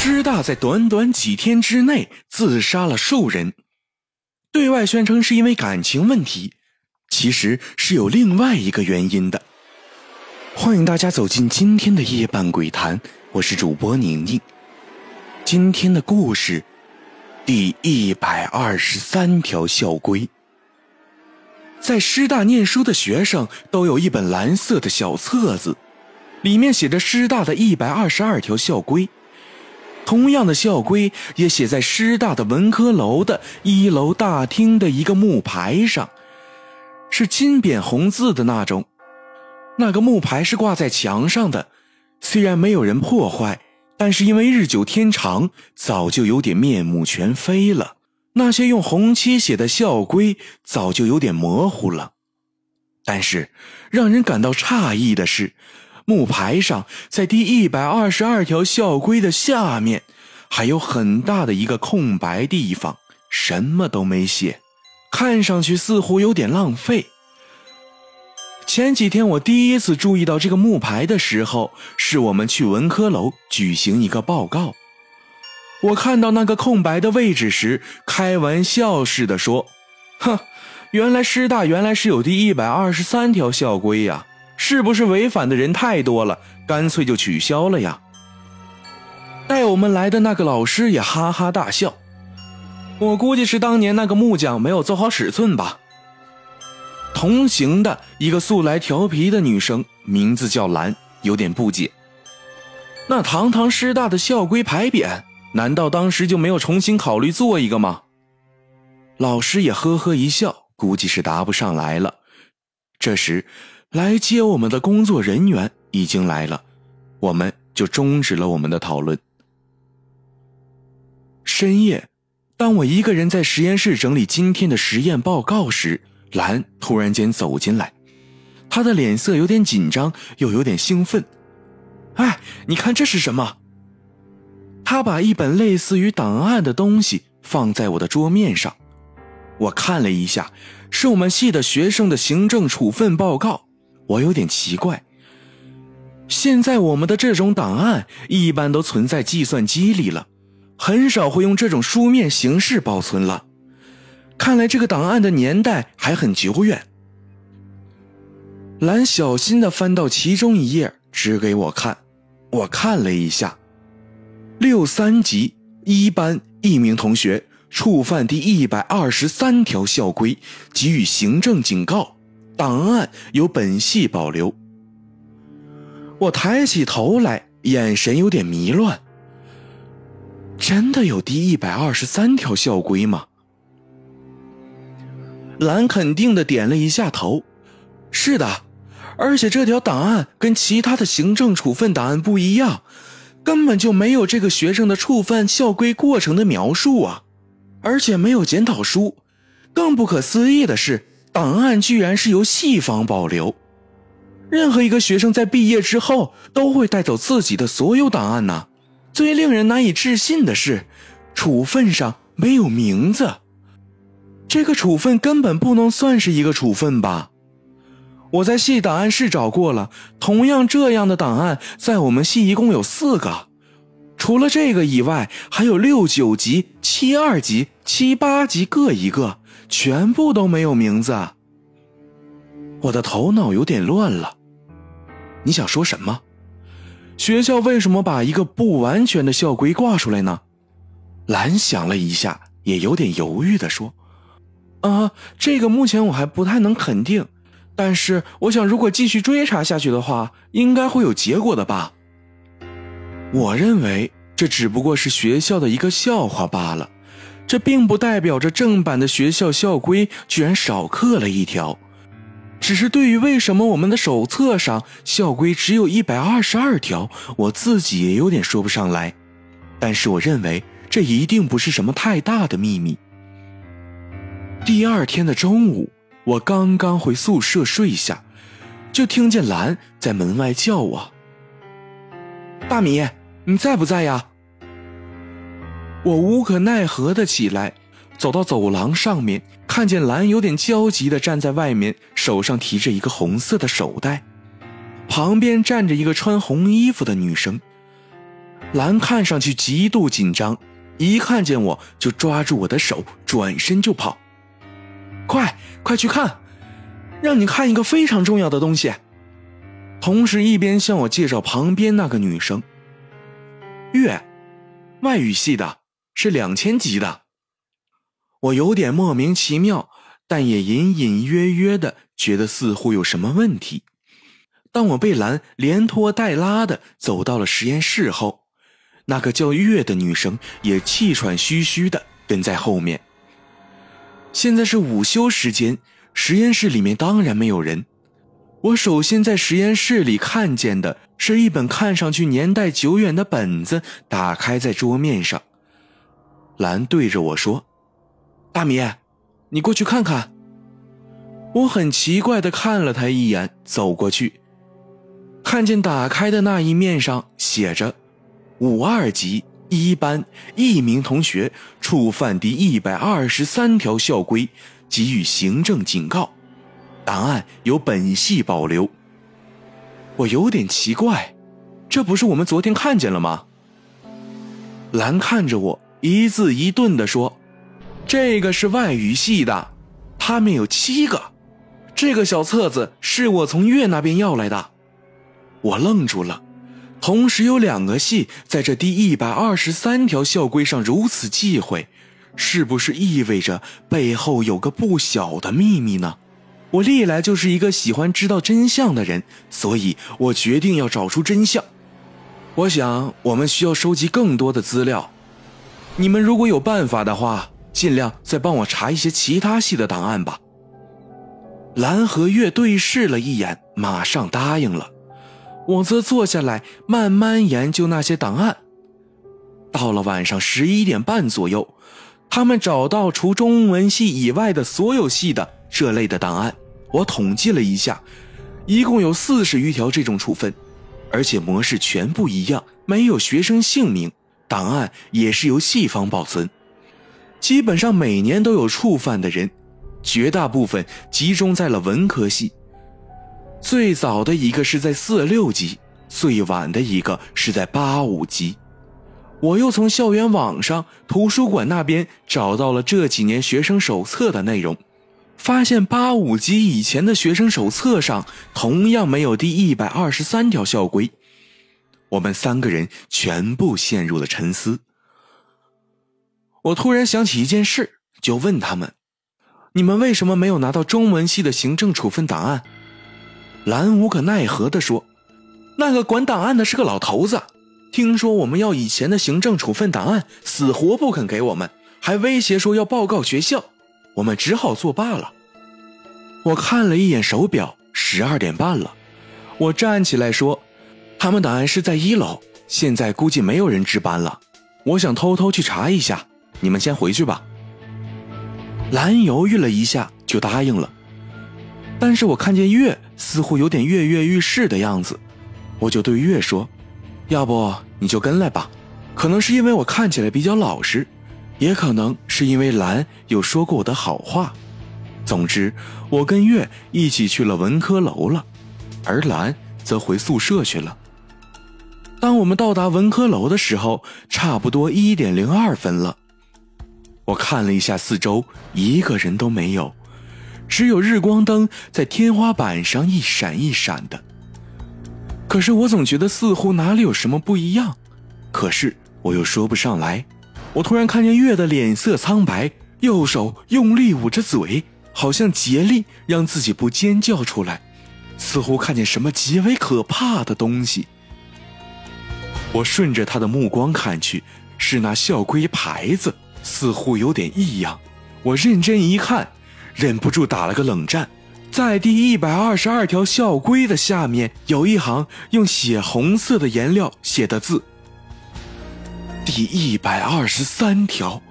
师大在短短几天之内自杀了数人，对外宣称是因为感情问题，其实是有另外一个原因的。欢迎大家走进今天的夜半鬼谈，我是主播宁宁。今天的故事，第一百二十三条校规。在师大念书的学生都有一本蓝色的小册子，里面写着师大的一百二十二条校规。同样的校规也写在师大的文科楼的一楼大厅的一个木牌上，是金匾红字的那种。那个木牌是挂在墙上的，虽然没有人破坏，但是因为日久天长，早就有点面目全非了。那些用红漆写的校规早就有点模糊了。但是，让人感到诧异的是。木牌上，在第一百二十二条校规的下面，还有很大的一个空白地方，什么都没写，看上去似乎有点浪费。前几天我第一次注意到这个木牌的时候，是我们去文科楼举行一个报告。我看到那个空白的位置时，开玩笑似的说：“哼，原来师大原来是有第一百二十三条校规呀。”是不是违反的人太多了，干脆就取消了呀？带我们来的那个老师也哈哈大笑，我估计是当年那个木匠没有做好尺寸吧。同行的一个素来调皮的女生，名字叫兰，有点不解。那堂堂师大的校规牌匾，难道当时就没有重新考虑做一个吗？老师也呵呵一笑，估计是答不上来了。这时。来接我们的工作人员已经来了，我们就终止了我们的讨论。深夜，当我一个人在实验室整理今天的实验报告时，兰突然间走进来，她的脸色有点紧张，又有点兴奋。哎，你看这是什么？他把一本类似于档案的东西放在我的桌面上，我看了一下，是我们系的学生的行政处分报告。我有点奇怪，现在我们的这种档案一般都存在计算机里了，很少会用这种书面形式保存了。看来这个档案的年代还很久远。兰小心的翻到其中一页，指给我看。我看了一下，六三级一班一名同学触犯第一百二十三条校规，给予行政警告。档案由本系保留。我抬起头来，眼神有点迷乱。真的有第一百二十三条校规吗？兰肯定的点了一下头。是的，而且这条档案跟其他的行政处分档案不一样，根本就没有这个学生的触犯校规过程的描述啊，而且没有检讨书。更不可思议的是。档案居然是由系方保留，任何一个学生在毕业之后都会带走自己的所有档案呢。最令人难以置信的是，处分上没有名字，这个处分根本不能算是一个处分吧？我在系档案室找过了，同样这样的档案在我们系一共有四个，除了这个以外，还有六九级、七二级、七八级各一个。全部都没有名字，我的头脑有点乱了。你想说什么？学校为什么把一个不完全的校规挂出来呢？蓝想了一下，也有点犹豫的说：“啊，这个目前我还不太能肯定，但是我想，如果继续追查下去的话，应该会有结果的吧。”我认为这只不过是学校的一个笑话罢了。这并不代表着正版的学校校规居然少刻了一条，只是对于为什么我们的手册上校规只有一百二十二条，我自己也有点说不上来。但是我认为这一定不是什么太大的秘密。第二天的中午，我刚刚回宿舍睡下，就听见兰在门外叫我：“大米，你在不在呀？”我无可奈何的起来，走到走廊上面，看见兰有点焦急的站在外面，手上提着一个红色的手袋，旁边站着一个穿红衣服的女生。兰看上去极度紧张，一看见我就抓住我的手，转身就跑。快，快去看，让你看一个非常重要的东西。同时一边向我介绍旁边那个女生，月，外语系的，是两千级的。我有点莫名其妙，但也隐隐约约的觉得似乎有什么问题。当我被兰连拖带拉的走到了实验室后，那个叫月的女生也气喘吁吁的跟在后面。现在是午休时间，实验室里面当然没有人。我首先在实验室里看见的是一本看上去年代久远的本子，打开在桌面上。兰对着我说：“大米，你过去看看。”我很奇怪的看了他一眼，走过去。看见打开的那一面上写着“五二级一班一名同学触犯第一百二十三条校规，给予行政警告，档案由本系保留。”我有点奇怪，这不是我们昨天看见了吗？兰看着我，一字一顿地说：“这个是外语系的，他们有七个。这个小册子是我从月那边要来的。”我愣住了，同时有两个系在这第一百二十三条校规上如此忌讳，是不是意味着背后有个不小的秘密呢？我历来就是一个喜欢知道真相的人，所以我决定要找出真相。我想我们需要收集更多的资料，你们如果有办法的话，尽量再帮我查一些其他系的档案吧。蓝和月对视了一眼，马上答应了。我则坐下来慢慢研究那些档案。到了晚上十一点半左右，他们找到除中文系以外的所有系的这类的档案。我统计了一下，一共有四十余条这种处分，而且模式全部一样，没有学生姓名，档案也是由系方保存。基本上每年都有触犯的人，绝大部分集中在了文科系。最早的一个是在四六级，最晚的一个是在八五级。我又从校园网上、图书馆那边找到了这几年学生手册的内容，发现八五级以前的学生手册上同样没有第一百二十三条校规。我们三个人全部陷入了沉思。我突然想起一件事，就问他们：“你们为什么没有拿到中文系的行政处分档案？”兰无可奈何地说：“那个管档案的是个老头子，听说我们要以前的行政处分档案，死活不肯给我们，还威胁说要报告学校，我们只好作罢了。”我看了一眼手表，十二点半了。我站起来说：“他们档案是在一楼，现在估计没有人值班了。我想偷偷去查一下，你们先回去吧。”兰犹豫了一下，就答应了。但是我看见月似乎有点跃跃欲试的样子，我就对月说：“要不你就跟来吧。”可能是因为我看起来比较老实，也可能是因为兰有说过我的好话。总之，我跟月一起去了文科楼了，而兰则回宿舍去了。当我们到达文科楼的时候，差不多一点零二分了。我看了一下四周，一个人都没有。只有日光灯在天花板上一闪一闪的，可是我总觉得似乎哪里有什么不一样，可是我又说不上来。我突然看见月的脸色苍白，右手用力捂着嘴，好像竭力让自己不尖叫出来，似乎看见什么极为可怕的东西。我顺着他的目光看去，是那校规牌子，似乎有点异样。我认真一看。忍不住打了个冷战，在第一百二十二条校规的下面有一行用血红色的颜料写的字：“第一百二十三条，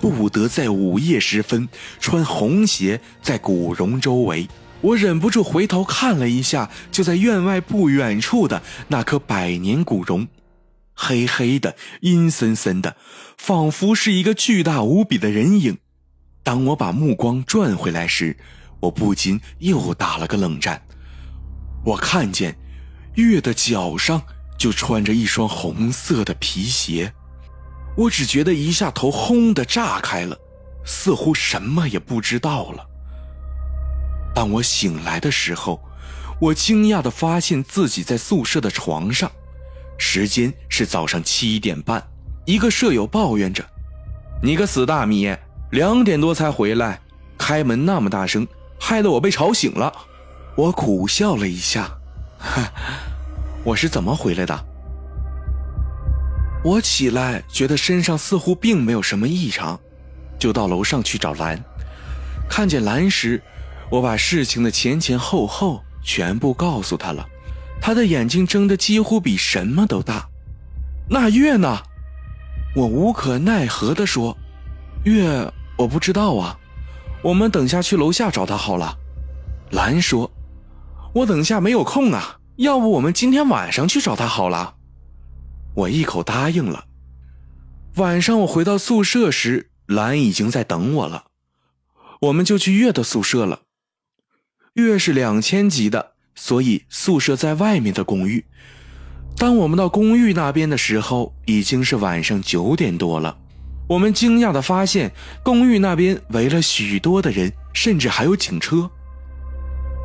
不得在午夜时分穿红鞋在古榕周围。”我忍不住回头看了一下，就在院外不远处的那棵百年古榕，黑黑的、阴森森的，仿佛是一个巨大无比的人影。当我把目光转回来时，我不禁又打了个冷战。我看见月的脚上就穿着一双红色的皮鞋。我只觉得一下头轰的炸开了，似乎什么也不知道了。当我醒来的时候，我惊讶的发现自己在宿舍的床上，时间是早上七点半。一个舍友抱怨着：“你个死大米，两点多才回来，开门那么大声，害得我被吵醒了。”我苦笑了一下：“哈，我是怎么回来的？”我起来觉得身上似乎并没有什么异常，就到楼上去找兰。看见兰时，我把事情的前前后后全部告诉他了。他的眼睛睁得几乎比什么都大。那月呢？我无可奈何地说：“月，我不知道啊，我们等下去楼下找他好了。”兰说：“我等下没有空啊，要不我们今天晚上去找他好了。”我一口答应了。晚上我回到宿舍时，兰已经在等我了，我们就去月的宿舍了。月是两千级的，所以宿舍在外面的公寓。当我们到公寓那边的时候，已经是晚上九点多了。我们惊讶地发现，公寓那边围了许多的人，甚至还有警车。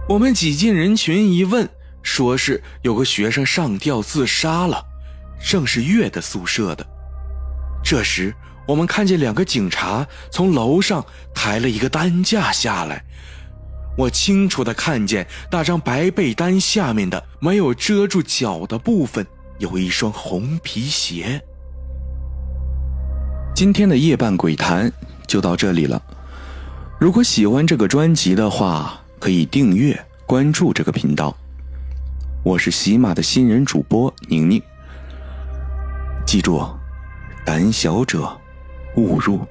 我们挤进人群一问，说是有个学生上吊自杀了，正是月的宿舍的。这时，我们看见两个警察从楼上抬了一个担架下来。我清楚的看见那张白被单下面的没有遮住脚的部分有一双红皮鞋。今天的夜半鬼谈就到这里了。如果喜欢这个专辑的话，可以订阅关注这个频道。我是喜马的新人主播宁宁。记住，胆小者勿入。